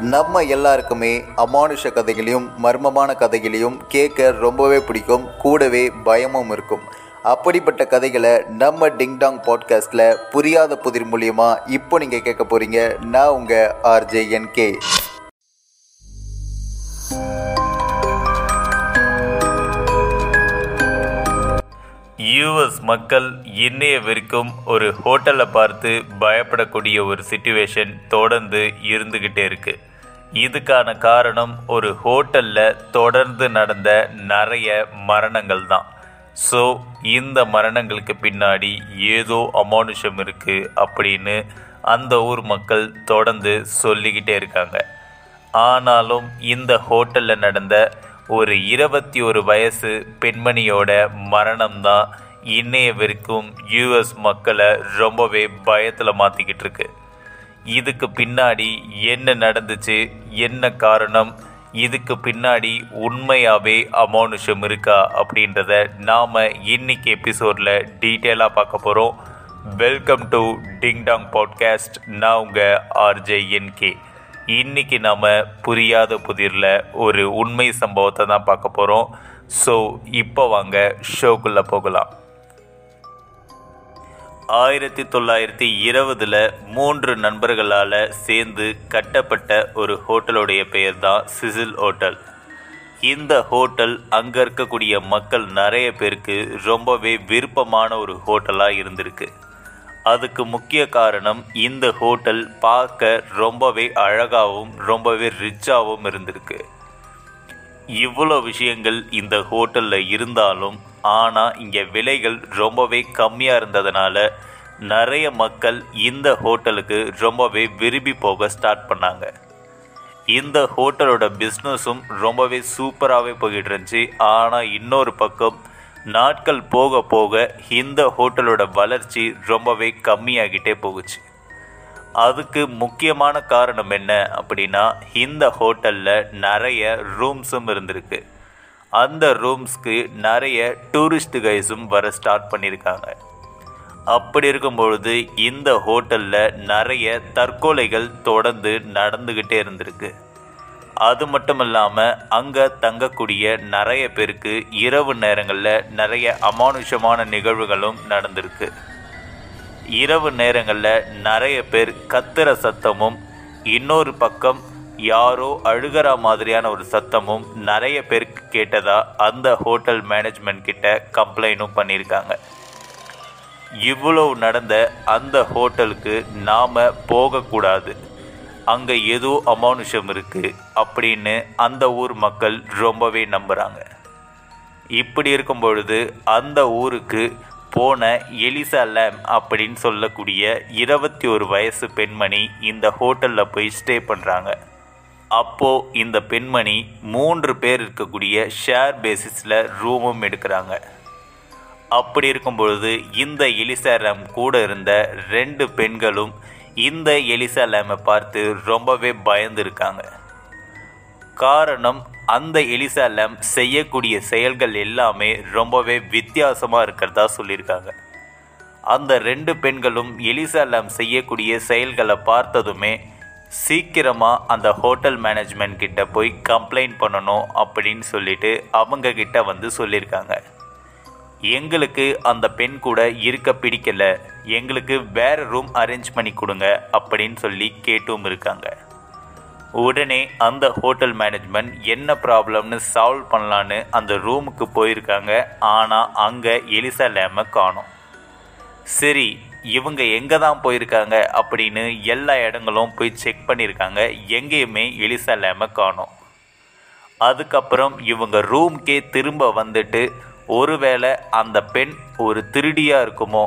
நம்ம எல்லாருக்குமே அமானுஷ கதைகளையும் மர்மமான கதைகளையும் கேட்க ரொம்பவே பிடிக்கும். கூடவே பயமும் இருக்கும். அப்படிப்பட்ட கதைகளை நம்ம டிங்டாங் பாட்காஸ்டில் புரியாத புதிர் மூலியமாக இப்போ நீங்கள் கேட்க போகிறீங்க நான் உங்கள் ஆர்ஜே கே யூஎஸ் மக்கள் இன்னைய வரைக்கும் ஒரு ஹோட்டலை பார்த்து பயப்படக்கூடிய ஒரு சுச்சுவேஷன் தொடர்ந்து இருந்துக்கிட்டே இருக்குது இதுக்கான காரணம் ஒரு ஹோட்டலில் தொடர்ந்து நடந்த நிறைய மரணங்கள் தான். ஸோ இந்த மரணங்களுக்கு பின்னாடி ஏதோ அமானுஷம் இருக்குது அப்படின்னு அந்த ஊர் மக்கள் தொடர்ந்து சொல்லிக்கிட்டே இருக்காங்க. ஆனாலும் இந்த ஹோட்டலில் நடந்த ஒரு இருபத்தி ஒரு வயசு பெண்மணியோட மரணம்தான் இன்னைய வரைக்கும் யூஎஸ் மக்களை ரொம்பவே பயத்தில் மாற்றிக்கிட்டு இருக்கு. இதுக்கு பின்னாடி என்ன நடந்துச்சு? என்ன காரணம்? இதுக்கு பின்னாடி உண்மையாகவே அமானுஷம் இருக்கா? அப்படின்றத நாம் இன்னைக்கு எபிசோடில் டீட்டெயிலாக பார்க்க போகிறோம் வெல்கம் டு டிங்டாங் பாட்காஸ்ட் நான் உங்கள் ஆர்ஜே என்கே இன்னைக்கு நாம் புரியாத புதிரில் ஒரு உண்மை சம்பவத்தை தான் பார்க்க போகிறோம் ஸோ இப்போ வாங்க ஷோக்குள்ளே போகலாம். ஆயிரத்தி தொள்ளாயிரத்தி இருபதில் மூன்று நண்பர்களால் சேர்ந்து கட்டப்பட்ட ஒரு ஹோட்டலுடைய பெயர் தான் சிசில் ஹோட்டல். இந்த ஹோட்டல் அங்கே இருக்கக்கூடிய மக்கள் நிறைய பேருக்கு ரொம்பவே விருப்பமான ஒரு ஹோட்டலாக இருந்திருக்கு. அதுக்கு முக்கிய காரணம் இந்த ஹோட்டல் பார்க்க ரொம்பவே அழகாகவும் ரொம்பவே ரிச்சாகவும் இருந்திருக்கு. இவ்வளோ விஷயங்கள் இந்த ஹோட்டலில் இருந்தாலும் ஆனால் இங்கே விலைகள் ரொம்பவே கம்மியாக இருந்ததுனால நிறைய மக்கள் இந்த ஹோட்டலுக்கு ரொம்பவே விரும்பி போக ஸ்டார்ட் பண்ணாங்க. இந்த ஹோட்டலோட பிஸ்னஸும் ரொம்பவே சூப்பராகவே போயிட்டு இருந்துச்சு. ஆனால் இன்னொரு பக்கம் நாட்கள் போக போக இந்த ஹோட்டலோட வளர்ச்சி ரொம்பவே கம்மியாகிட்டே போகுச்சு. அதுக்கு முக்கியமான காரணம் என்ன அப்படின்னா இந்த ஹோட்டலில் நிறைய ரூம்ஸும் இருந்திருக்கு. அந்த ரூம்ஸ்க்கு நிறைய டூரிஸ்ட் கைஸும் வர ஸ்டார்ட் பண்ணியிருக்காங்க. அப்படி இருக்கும் பொழுது இந்த ஹோட்டலில் நிறைய தற்கொலைகள் தொடர்ந்து நடந்துக்கிட்டே இருந்திருக்கு. அது மட்டும் இல்லாமல் அங்கே தங்கக்கூடிய நிறைய பேருக்கு இரவு நேரங்களில் நிறைய அமானுஷமான நிகழ்வுகளும் நடந்திருக்கு. இரவு நேரங்களில் நிறைய பேர் கத்துற சத்தமும் இன்னொரு பக்கம் யாரோ அழுகிற மாதிரியான ஒரு சத்தமும் நிறைய பேருக்கு கேட்டதா அந்த ஹோட்டல் மேனேஜ்மெண்ட் கிட்ட கம்ப்ளைண்டும் பண்ணியிருக்காங்க. இவ்வளவு நடந்த அந்த ஹோட்டலுக்கு நாம் போகக்கூடாது. அங்கே ஏதோ அமானுஷம் இருக்குது அப்படின்னு அந்த ஊர் மக்கள் ரொம்பவே நம்புகிறாங்க இப்படி இருக்கும் பொழுது அந்த ஊருக்கு போன எலிசா லேம் அப்படின்னு சொல்லக்கூடிய இருபத்தி ஒரு வயசு பெண்மணி இந்த ஹோட்டலில் போய் ஸ்டே பண்ணுறாங்க அப்போது இந்த பெண்மணி மூன்று பேர் இருக்கக்கூடிய ஷேர் பேசிஸில் ரூமும் எடுக்கிறாங்க. அப்படி இருக்கும் பொழுது இந்த எலிசா லேம் கூட இருந்த ரெண்டு பெண்களும் இந்த எலிசா லேமை பார்த்து ரொம்பவே பயந்துருக்காங்க காரணம் அந்த எலிசா லேம் செய்யக்கூடிய செயல்கள் எல்லாமே ரொம்பவே வித்தியாசமாக இருக்கிறதா சொல்லியிருக்காங்க. அந்த ரெண்டு பெண்களும் எலிசா லேம் செய்யக்கூடிய செயல்களை பார்த்ததுமே சீக்கிரமாக அந்த ஹோட்டல் மேனேஜ்மெண்ட் கிட்ட போய் கம்ப்ளைண்ட் பண்ணணும் அப்படின்னு சொல்லிட்டு அவங்க கிட்ட வந்து சொல்லியிருக்காங்க. எங்களுக்கு அந்த பெண் கூட இருக்க பிடிக்கல. எங்களுக்கு வேறு ரூம் அரேஞ்ச் பண்ணி கொடுங்க அப்படின்னு சொல்லி கேட்டும் இருக்காங்க. உடனே அந்த ஹோட்டல் மேனேஜ்மெண்ட் என்ன ப்ராப்ளம்னு சால்வ் பண்ணலான்னு அந்த ரூமுக்கு போயிருக்காங்க. ஆனால் அங்கே எலிசா லேமை காணும். சரி இவங்க எங்கே தான் போயிருக்காங்க அப்படின்னு எல்லா இடங்களும் போய் செக் பண்ணியிருக்காங்க. எங்கேயுமே எலிசா லேமை காணும். அதுக்கப்புறம் இவங்க ரூம்க்கே திரும்ப வந்துட்டு ஒருவேளை அந்த பெண் ஒரு திருடியாக இருக்குமோ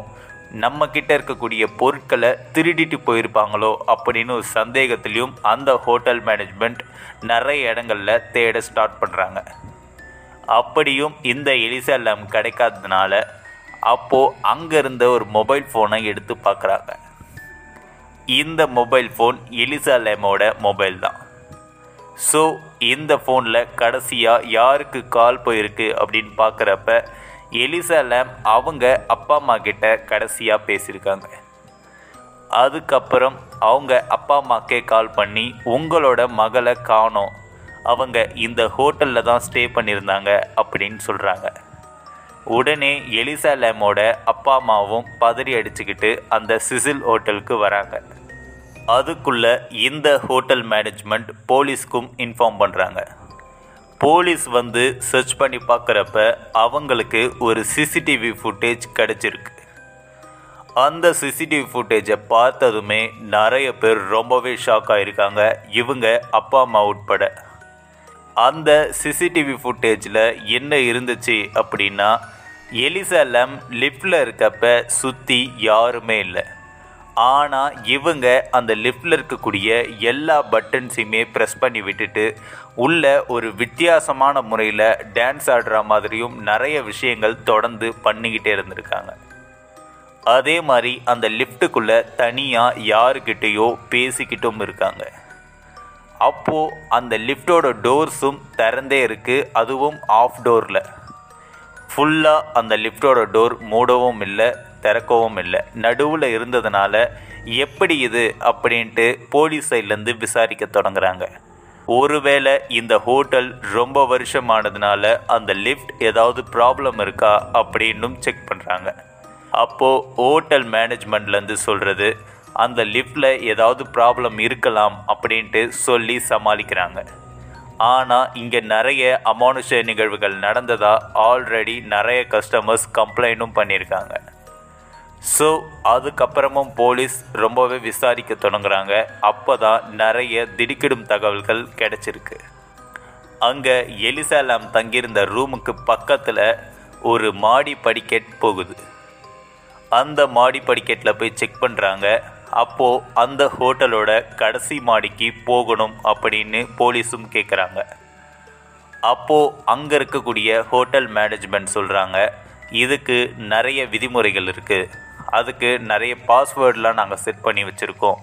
நம்ம கிட்ட இருக்கக்கூடிய பொருட்களை திருடிட்டு போயிருப்பாங்களோ அப்படின்னு ஒரு சந்தேகத்திலையும் அந்த ஹோட்டல் மேனேஜ்மெண்ட் நிறைய இடங்களில் தேட ஸ்டார்ட் பண்ணுறாங்க அப்படியும் இந்த எலிசா லேம் கிடைக்காததுனால அப்போது அங்கே இருந்த ஒரு மொபைல் ஃபோனை எடுத்து பார்க்குறாங்க இந்த மொபைல் ஃபோன் எலிசா லேமோட மொபைல் தான். ஸோ இந்த ஃபோனில் கடைசியாக யாருக்கு கால் போயிருக்கு அப்படின்னு பார்க்குறப்ப எலிசா லேம் அவங்க அப்பா அம்மா கிட்ட கடைசியாக பேசியிருக்காங்க. அதுக்கப்புறம் அவங்க அப்பா அம்மாக்கே கால் பண்ணி உங்களோட மகளை காணோம். அவங்க இந்த ஹோட்டலில் தான் ஸ்டே பண்ணியிருந்தாங்க அப்படின்னு சொல்கிறாங்க உடனே எலிசா லேமோட அப்பா அம்மாவும் பதறி அடிச்சுக்கிட்டு அந்த சிசில் ஹோட்டலுக்கு வராங்க. அதுக்குள்ளே இந்த ஹோட்டல் மேனேஜ்மெண்ட் போலீஸ்க்கும் இன்ஃபார்ம் பண்ணுறாங்க போலீஸ் வந்து சர்ச் பண்ணி பார்க்குறப்ப அவங்களுக்கு ஒரு சிசிடிவி ஃபுட்டேஜ் கிடச்சிருக்கு. அந்த சிசிடிவி ஃபுட்டேஜை பார்த்ததுமே நிறைய பேர் ரொம்பவே ஷாக் ஆகிருக்காங்க இவங்க அப்பா அம்மா உட்பட. அந்த சிசிடிவி ஃபுட்டேஜில் என்ன இருந்துச்சு அப்படின்னா எலிசா லேம் லிஃப்டில் இருக்கப்ப சுற்றி யாருமே இல்லை. ஆனால் இவங்க அந்த லிஃப்டில் இருக்கக்கூடிய எல்லா பட்டன்ஸையுமே ப்ரெஸ் பண்ணி விட்டுட்டு உள்ள ஒரு வித்தியாசமான முறையில் டான்ஸ் ஆடுற மாதிரியும் நிறைய விஷயங்கள் தொடர்ந்து பண்ணிக்கிட்டே இருந்திருக்காங்க. அதே மாதிரி அந்த லிஃப்ட்டுக்குள்ளே தனியாக யாருக்கிட்டேயோ பேசிக்கிட்டும் இருக்காங்க. அப்போது அந்த லிஃப்டோட டோர்ஸும் திறந்தே இருக்குது அதுவும் ஆஃப் டோரில் ஃபுல்லாக அந்த லிஃப்டோட டோர் மூடவும் இல்லை. திறக்கவும் இல்லை. நடுவில் இருந்ததுனால எப்படி இது அப்படின்ட்டு போலீஸ் சைட்லேருந்து விசாரிக்க தொடங்குறாங்க. ஒருவேளை இந்த ஹோட்டல் ரொம்ப வருஷமானதுனால அந்த லிஃப்ட் ஏதாவது ப்ராப்ளம் இருக்கா அப்படின்னும் செக் பண்ணுறாங்க அப்போது ஹோட்டல் மேனேஜ்மெண்ட்லேருந்து சொல்கிறது அந்த லிஃப்டில் ஏதாவது ப்ராப்ளம் இருக்கலாம் அப்படின்ட்டு சொல்லி சமாளிக்கிறாங்க. ஆனால் இங்கே நிறைய அமானுஷ நிகழ்வுகள் நடந்ததாக ஆல்ரெடி நிறைய கஸ்டமர்ஸ் கம்ப்ளைண்ட்டும் பண்ணியிருக்காங்க. ஸோ அதுக்கப்புறமும் போலீஸ் ரொம்பவே விசாரிக்க தொடங்குறாங்க. அப்போ தான் நிறைய திடுக்கிடும் தகவல்கள் கிடச்சிருக்கு. அங்கே எலிசாலாம் தங்கியிருந்த ரூமுக்கு பக்கத்தில் ஒரு மாடி படிக்கெட் போகுது. அந்த மாடி படிக்கெட்டில் போய் செக் பண்ணுறாங்க அப்போது அந்த ஹோட்டலோட கடைசி மாடிக்கு போகணும் அப்படின்னு போலீஸும் கேட்குறாங்க அப்போது அங்கே இருக்கக்கூடிய ஹோட்டல் மேனேஜ்மெண்ட் சொல்கிறாங்க இதுக்கு நிறைய விதிமுறைகள் இருக்குது அதுக்கு நிறைய பாஸ்வேர்டெலாம் நாங்கள் செட் பண்ணி வச்சுருக்கோம்.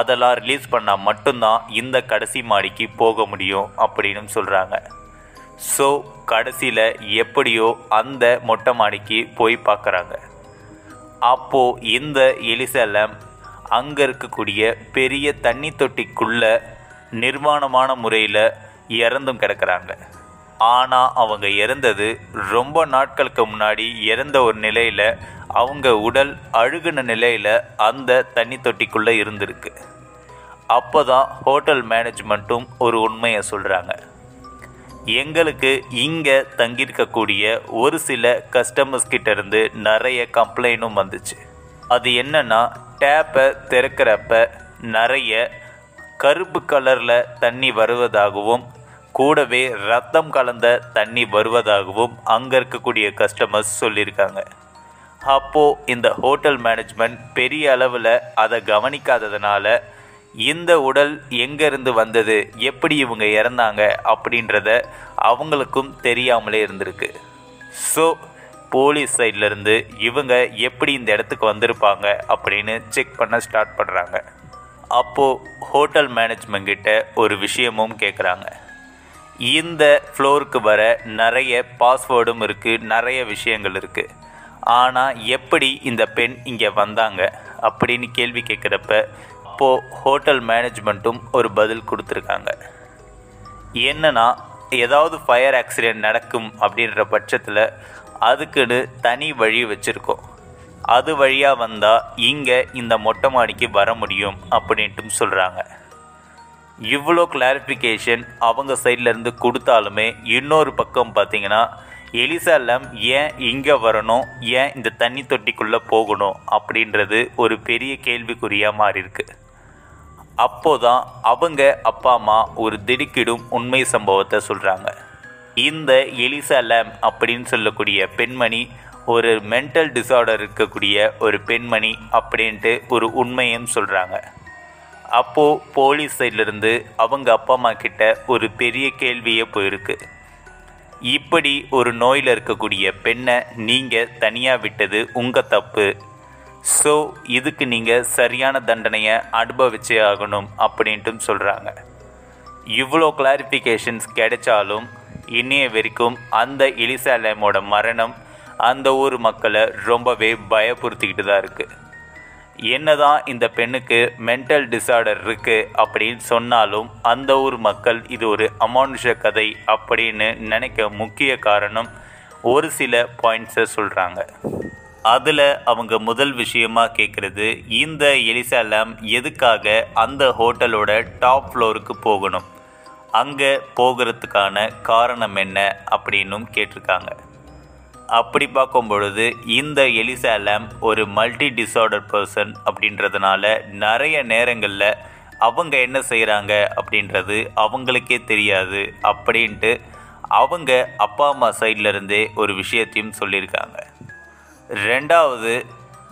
அதெல்லாம் ரிலீஸ் பண்ணால் மட்டும்தான் இந்த கடைசி மாடிக்கு போக முடியும் அப்படின்னு சொல்கிறாங்க ஸோ கடைசியில் எப்படியோ அந்த மொட்டை மாடிக்கு போய் பார்க்குறாங்க. அப்போது இந்த எலிசலம் அங்கே இருக்கக்கூடிய பெரிய தண்ணி தொட்டிக்குள்ளே நிர்வாணமான முறையில் இறந்தும் கிடக்கிறாங்க. ஆனால் அவங்க இறந்தது ரொம்ப நாட்களுக்கு முன்னாடி இறந்த ஒரு நிலையில் அவங்க உடல் அழுகுன நிலையில் அந்த தண்ணி தொட்டிக்குள்ளே இருந்திருக்கு. அப்போ தான் ஹோட்டல் மேனேஜ்மெண்ட்டும் ஒரு உண்மையை சொல்கிறாங்க எங்களுக்கு இங்கே தங்கியிருக்கக்கூடிய ஒரு சில கஸ்டமர்ஸ் கிட்டேருந்து நிறைய கம்ப்ளைண்ட்டும் வந்துச்சு. அது என்னன்னா டேப்பை திறக்கிறப்ப நிறைய கருப்பு கலரில் தண்ணி வருவதாகவும் கூடவே ரத்தம் கலந்த தண்ணி வருவதாகவும் அங்கே இருக்கக்கூடிய கஸ்டமர்ஸ் சொல்லியிருக்காங்க. அப்போது இந்த ஹோட்டல் மேனேஜ்மெண்ட் பெரிய அளவில் அதை கவனிக்காததுனால இந்த உடல் எங்கேருந்து வந்தது எப்படி இவங்க இறந்தாங்க அப்படின்றத அவங்களுக்கும் தெரியாமலே இருந்திருக்கு. ஸோ போலீஸ் சைட்லேருந்து இவங்க எப்படி இந்த இடத்துக்கு வந்திருப்பாங்க அப்படின்னு செக் பண்ண ஸ்டார்ட் பண்ணுறாங்க அப்போது ஹோட்டல் மேனேஜ்மெண்ட் கிட்ட ஒரு விஷயமும் கேட்குறாங்க இந்த ஃப்ளோருக்கு வர நிறைய பாஸ்வேர்டும் இருக்குது நிறைய விஷயங்கள் இருக்குது ஆனால் எப்படி இந்த பெண் இங்கே வந்தாங்க அப்படின்னு கேள்வி கேட்குறப்ப அப்போது ஹோட்டல் மேனேஜ்மெண்ட்டும் ஒரு பதில் கொடுத்துருக்காங்க. என்னன்னா ஏதாவது ஃபயர் ஆக்சிடெண்ட் நடக்கும் அப்படின்ற பட்சத்தில் அதுக்குன்னு தனி வழி வச்சுருக்கோம். அது வழியாக வந்தால் இங்கே இந்த மொட்டை மாடிக்கு வர முடியும் அப்படின்ட்டும் சொல்கிறாங்க இவ்வளோ கிளாரிஃபிகேஷன் அவங்க சைட்லேருந்து கொடுத்தாலுமே இன்னொரு பக்கம் பார்த்தீங்கன்னா எலிசாலம் ஏன் இங்கே வரணும்? ஏன் இந்த தண்ணி தொட்டிக்குள்ளே போகணும்? அப்படின்றது ஒரு பெரிய கேள்விக்குறியாக மாறி இருக்கு அப்போதான் அவங்க அப்பா அம்மா ஒரு திடுக்கிடும் உண்மை சம்பவத்தை சொல்கிறாங்க இந்த எலிசா லேம் அப்படின்னு சொல்லக்கூடிய பெண்மணி ஒரு மென்டல் டிசார்டர் இருக்கக்கூடிய ஒரு பெண்மணி அப்படின்ட்டு ஒரு உண்மையும் சொல்கிறாங்க அப்போது போலீஸ் சைட்லேருந்து அவங்க அப்பா அம்மா கிட்ட ஒரு பெரிய கேள்வியே போயிருக்கு. இப்படி ஒரு நோயில் இருக்கக்கூடிய பெண்ணை நீங்கள் தனியாக விட்டது உங்கள் தப்பு. ஸோ இதுக்கு நீங்கள் சரியான தண்டனையை அனுபவிச்சே ஆகணும் அப்படின்ட்டும் சொல்கிறாங்க இவ்வளோ கிளாரிஃபிகேஷன்ஸ் கிடைச்சாலும் இன்னைய வரைக்கும் அந்த எலிசாலேமோட மரணம் அந்த ஊர் மக்களை ரொம்பவே பயப்படுத்திக்கிட்டு தான் இருக்குது என்னதான் இந்த பெண்ணுக்கு மென்டல் டிசார்டர் இருக்குது அப்படின்னு சொன்னாலும் அந்த ஊர் மக்கள் இது ஒரு அமானுஷ கதை அப்படின்னு நினைக்க முக்கிய காரணம் ஒரு சில பாயிண்ட்ஸை சொல்கிறாங்க அதில் அவங்க முதல் விஷயமாக கேட்குறது இந்த எலிசாலாம் எதுக்காக அந்த ஹோட்டலோட டாப் ஃப்ளோருக்கு போகணும்? அங்கே போகிறதுக்கான காரணம் என்ன அப்படின்னும் கேட்டிருக்காங்க. அப்படி பார்க்கும் பொழுது இந்த எலிசா லேம் ஒரு மல்டி டிசார்டர் பர்சன் அப்படின்றதுனால நிறைய நேரங்களில் அவங்க என்ன செய்கிறாங்க அப்படின்றது அவங்களுக்கே தெரியாது அப்படின்ட்டு அவங்க அப்பா அம்மா சைட்ல இருந்தே ஒரு விஷயத்தையும் சொல்லியிருக்காங்க. ரெண்டாவது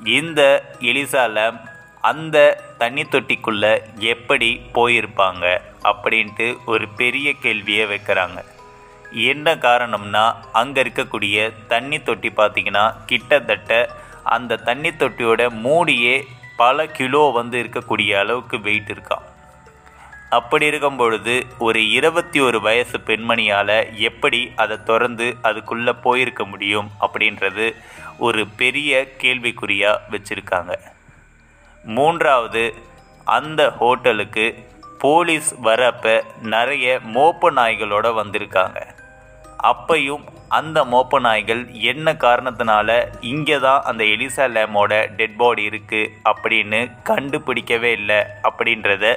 இந்த எலிசா லேம் அந்த தண்ணி தொட்டிக்குள்ளே எப்படி போயிருப்பாங்க அப்படின்ட்டு ஒரு பெரிய கேள்வியை வைக்கிறாங்க. என்ன காரணம்னா அங்கே இருக்கக்கூடிய தண்ணி தொட்டி பார்த்திங்கன்னா கிட்டத்தட்ட அந்த தண்ணி தொட்டியோட மூடியே பல கிலோ வந்து இருக்கக்கூடிய அளவுக்கு வெயிட் இருக்கான் அப்படி இருக்கும் பொழுது ஒரு இருபத்தி ஒரு வயசு பெண்மணியால் எப்படி அதை திறந்து அதுக்குள்ளே போயிருக்க முடியும் அப்படின்றது ஒரு பெரிய கேள்விக்குறியாக வச்சுருக்காங்க. மூன்றாவது அந்த ஹோட்டலுக்கு போலீஸ் வரப்ப நிறைய மோப்ப நாய்களோட வந்திருக்காங்க. அப்பையும் அந்த மோப்ப நாய்கள் என்ன காரணத்தினால இங்கே தான் அந்த எலிசா லேமோட டெட் பாடி இருக்குது அப்படின்னு கண்டுபிடிக்கவே இல்லை அப்படின்றத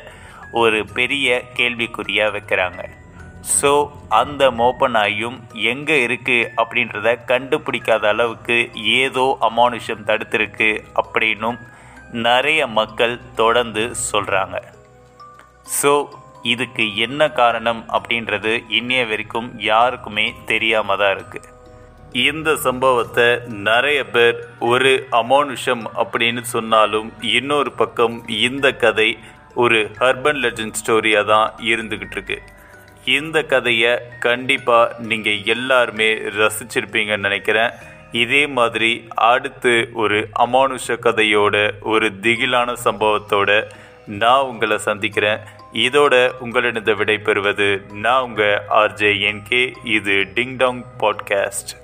ஒரு பெரிய கேள்விக்குறியாக வைக்கிறாங்க. ஸோ அந்த மோப்ப நாயும் எங்கே இருக்குது அப்படின்றத கண்டுபிடிக்காத அளவுக்கு ஏதோ அமானுஷம் தடுத்திருக்கு அப்படின்னும் நிறைய மக்கள் தொடர்ந்து சொல்கிறாங்க ஸோ இதுக்கு என்ன காரணம் அப்படின்றது இன்னைய வரைக்கும் யாருக்குமே தெரியாம தான் இருக்கு. இந்த சம்பவத்தை நிறைய பேர் ஒரு அமானுஷம் அப்படின்னு சொன்னாலும் இன்னொரு பக்கம் இந்த கதை ஒரு ஹர்பன் லெஜண்ட் ஸ்டோரியாக தான் இருந்துக்கிட்டு இருக்கு. இந்த கதையை கண்டிப்பாக நீங்கள் எல்லாருமே ரசிச்சிருப்பீங்கன்னு நினைக்கிறேன். இதே மாதிரி அடுத்து ஒரு அமானுஷ கதையோட ஒரு திகிலான சம்பவத்தோட நான் உங்களை சந்திக்கிறேன். இதோட உங்களிடம் விடை பெறுவது நான் உங்கள் ஆர்ஜே என்கே இது டிங் டாங் பாட்காஸ்ட்.